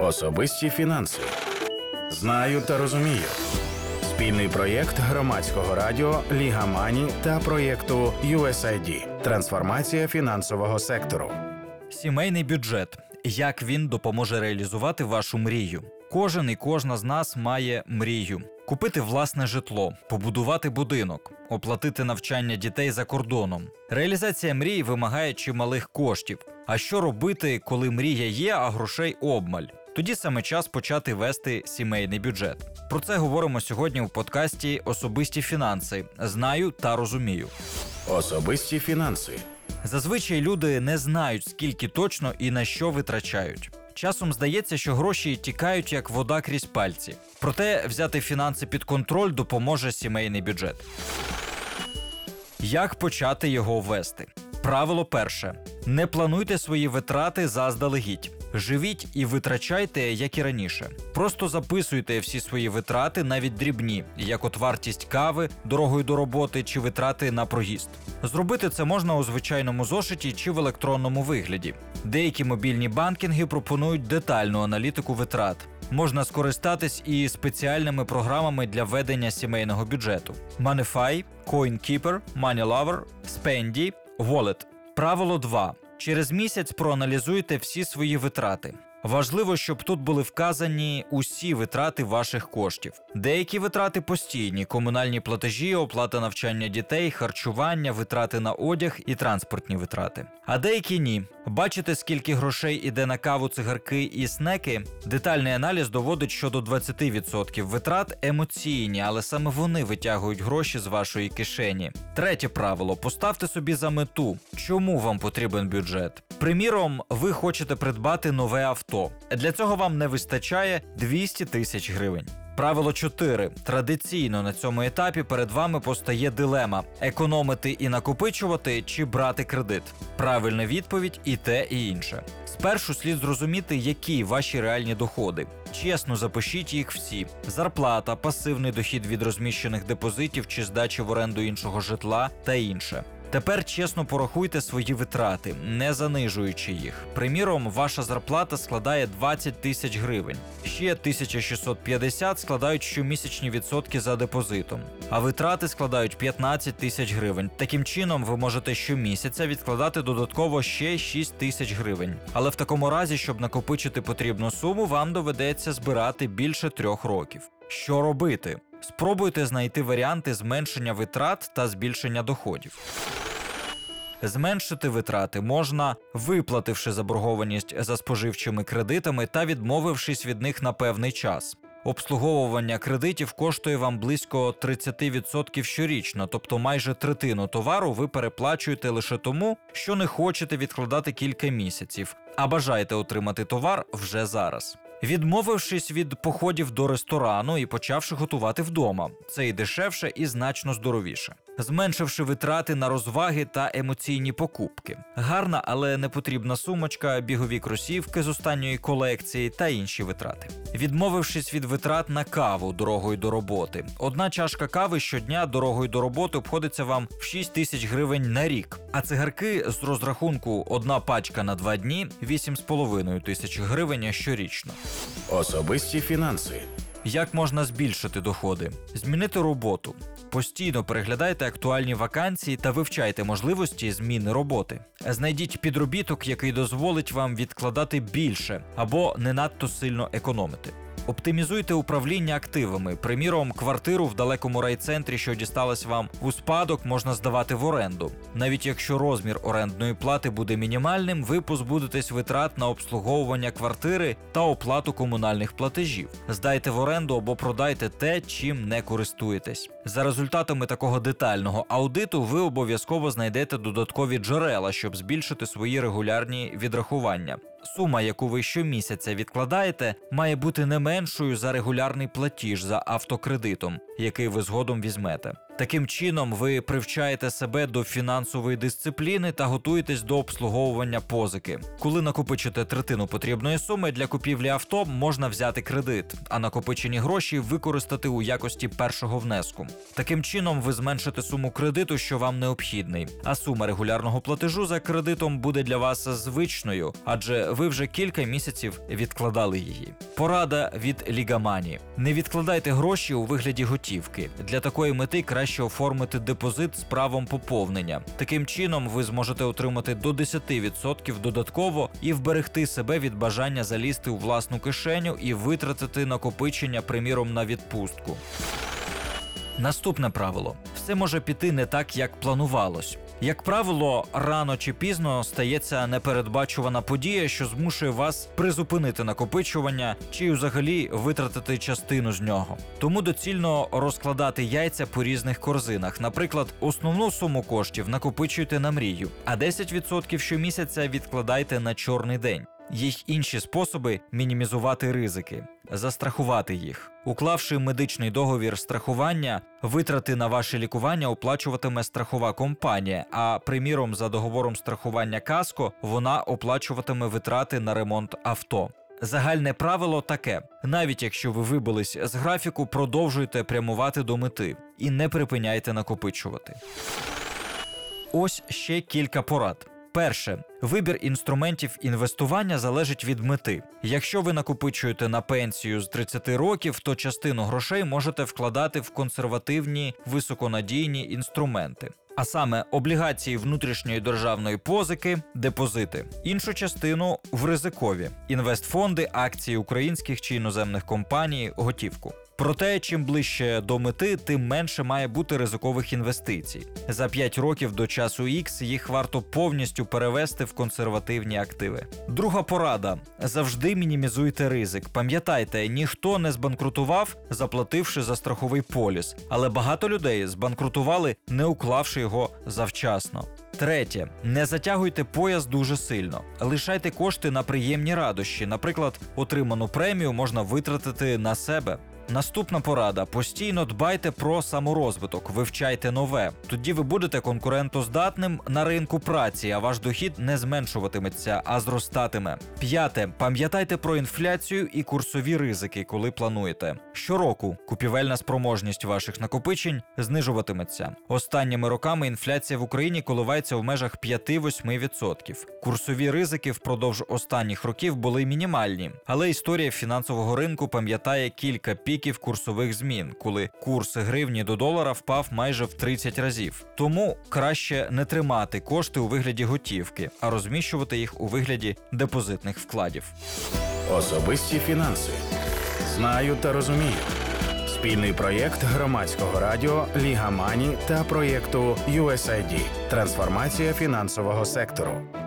Особисті фінанси. Знаю та розумію. Спільний проєкт громадського радіо Ліга Мані та проєкту USAID Трансформація фінансового сектору. Сімейний бюджет. Як він допоможе реалізувати вашу мрію? Кожен і кожна з нас має мрію: купити власне житло, побудувати будинок, оплатити навчання дітей за кордоном. Реалізація мрій вимагає чималих коштів. А що робити, коли мрія є, а грошей обмаль? Тоді саме час почати вести сімейний бюджет. Про це говоримо сьогодні у подкасті Особисті фінанси. Знаю та розумію. Особисті фінанси. Зазвичай люди не знають, скільки точно і на що витрачають. Часом здається, що гроші тікають як вода крізь пальці. Проте взяти фінанси під контроль допоможе сімейний бюджет. Як почати його ввести? Правило перше: не плануйте свої витрати заздалегідь. Живіть і витрачайте, як і раніше. Просто записуйте всі свої витрати, навіть дрібні, як от вартість кави, дорогою до роботи чи витрати на проїзд. Зробити це можна у звичайному зошиті чи в електронному вигляді. Деякі мобільні банкінги пропонують детальну аналітику витрат. Можна скористатись і спеціальними програмами для ведення сімейного бюджету: Moneyfy, CoinKeeper, MoneyLover, Spendy, Wallet. Правило 2. Через місяць проаналізуйте всі свої витрати. Важливо, щоб тут були вказані усі витрати ваших коштів. Деякі витрати постійні: комунальні платежі, оплата навчання дітей, харчування, витрати на одяг і транспортні витрати. А деякі ні. Бачите, скільки грошей іде на каву, цигарки і снеки? Детальний аналіз доводить, що до 20% витрат емоційні, але саме вони витягують гроші з вашої кишені. Третє правило: поставте собі за мету, чому вам потрібен бюджет. Приміром, ви хочете придбати нове авто. Для цього вам не вистачає 200 тисяч гривень. Правило 4. Традиційно на цьому етапі перед вами постає дилема: економити і накопичувати чи брати кредит. Правильна відповідь і те, і інше. Спершу слід зрозуміти, які ваші реальні доходи. Чесно запишіть їх всі: зарплата, пасивний дохід від розміщених депозитів чи здачі в оренду іншого житла та інше. Тепер чесно порахуйте свої витрати, не занижуючи їх. Приміром, ваша зарплата складає 20 тисяч гривень. Ще 1650 складають щомісячні відсотки за депозитом, а витрати складають 15 тисяч гривень. Таким чином, ви можете щомісяця відкладати додатково ще 6 тисяч гривень. Але в такому разі, щоб накопичити потрібну суму, вам доведеться збирати більше трьох років. Що робити? Спробуйте знайти варіанти зменшення витрат та збільшення доходів. Зменшити витрати можна, виплативши заборгованість за споживчими кредитами та відмовившись від них на певний час. Обслуговування кредитів коштує вам близько 30% щорічно, тобто майже третину товару ви переплачуєте лише тому, що не хочете відкладати кілька місяців, а бажаєте отримати товар вже зараз. Відмовившись від походів до ресторану і почавши готувати вдома, це і дешевше, і значно здоровіше, зменшивши витрати на розваги та емоційні покупки. Гарна, але не потрібна сумочка, бігові кросівки з останньої колекції та інші витрати. Відмовившись від витрат на каву дорогою до роботи, одна чашка кави щодня дорогою до роботи обходиться вам в 6 тисяч гривень на рік. А цигарки з розрахунку одна пачка на два дні 8,5 тисяч гривень щорічно. Особисті фінанси. Як можна збільшити доходи? Змінити роботу. Постійно переглядайте актуальні вакансії та вивчайте можливості зміни роботи. Знайдіть підробіток, який дозволить вам відкладати більше або не надто сильно економити. Оптимізуйте управління активами. Приміром, квартиру в далекому райцентрі, що дісталась вам у спадок, можна здавати в оренду. Навіть якщо розмір орендної плати буде мінімальним, ви позбудетесь витрат на обслуговування квартири та оплату комунальних платежів. Здайте в оренду або продайте те, чим не користуєтесь. За результатами такого детального аудиту ви обов'язково знайдете додаткові джерела, щоб збільшити свої регулярні відрахування. Сума, яку ви щомісяця відкладаєте, має бути не меншою за регулярний платіж за автокредитом, який ви згодом візьмете. Таким чином, ви привчаєте себе до фінансової дисципліни та готуєтесь до обслуговування позики. Коли накопичите третину потрібної суми для купівлі авто, можна взяти кредит, а накопичені гроші використати у якості першого внеску. Таким чином, ви зменшите суму кредиту, що вам необхідний, а сума регулярного платежу за кредитом буде для вас звичною, адже ви вже кілька місяців відкладали її. Порада від Лігамані: не відкладайте гроші у вигляді готівки. Для такої мети краще оформити депозит з правом поповнення. Таким чином, ви зможете отримати до 10% додатково і вберегти себе від бажання залізти у власну кишеню і витратити накопичення, приміром, на відпустку. Наступне правило: все може піти не так, як планувалось. Як правило, рано чи пізно стається непередбачувана подія, що змушує вас призупинити накопичування чи взагалі витратити частину з нього. Тому доцільно розкладати яйця по різних корзинах. Наприклад, основну суму коштів накопичуйте на мрію, а 10% щомісяця відкладайте на чорний день. Є інші способи мінімізувати ризики, застрахувати їх. Уклавши медичний договір страхування, витрати на ваше лікування оплачуватиме страхова компанія. А приміром, за договором страхування Каско вона оплачуватиме витрати на ремонт авто. Загальне правило таке: навіть якщо ви вибились з графіку, продовжуйте прямувати до мети і не припиняйте накопичувати. Ось ще кілька порад. Перше, вибір інструментів інвестування залежить від мети. Якщо ви накопичуєте на пенсію з 30 років, то частину грошей можете вкладати в консервативні високонадійні інструменти. А саме облігації внутрішньої державної позики, депозити, іншу частину в ризикові інвестфонди, акції українських чи іноземних компаній, готівку. Проте, чим ближче до мети, тим менше має бути ризикових інвестицій. За 5 років до часу X їх варто повністю перевести в консервативні активи. Друга порада: завжди мінімізуйте ризик. Пам'ятайте, ніхто не збанкрутував, заплативши за страховий поліс, але багато людей збанкрутували, не уклавши його завчасно. Третє, не затягуйте пояс дуже сильно. Лишайте кошти на приємні радощі. Наприклад, отриману премію можна витратити на себе. Наступна порада: постійно дбайте про саморозвиток, вивчайте нове. Тоді ви будете конкурентоздатним на ринку праці, а ваш дохід не зменшуватиметься, а зростатиме. П'яте. Пам'ятайте про інфляцію і курсові ризики, коли плануєте. Щороку купівельна спроможність ваших накопичень знижуватиметься. Останніми роками інфляція в Україні коливається в межах 5-8%. Курсові ризики впродовж останніх років були мінімальні, але історія фінансового ринку пам'ятає кілька піків курсових змін, коли курс гривні до долара впав майже в 30 разів. Тому краще не тримати кошти у вигляді готівки, а розміщувати їх у вигляді депозитних вкладів. Особисті фінанси. Знаю та розумію. Спільний проєкт громадського радіо Ліга Мані та проєкту USAID. Трансформація фінансового сектору.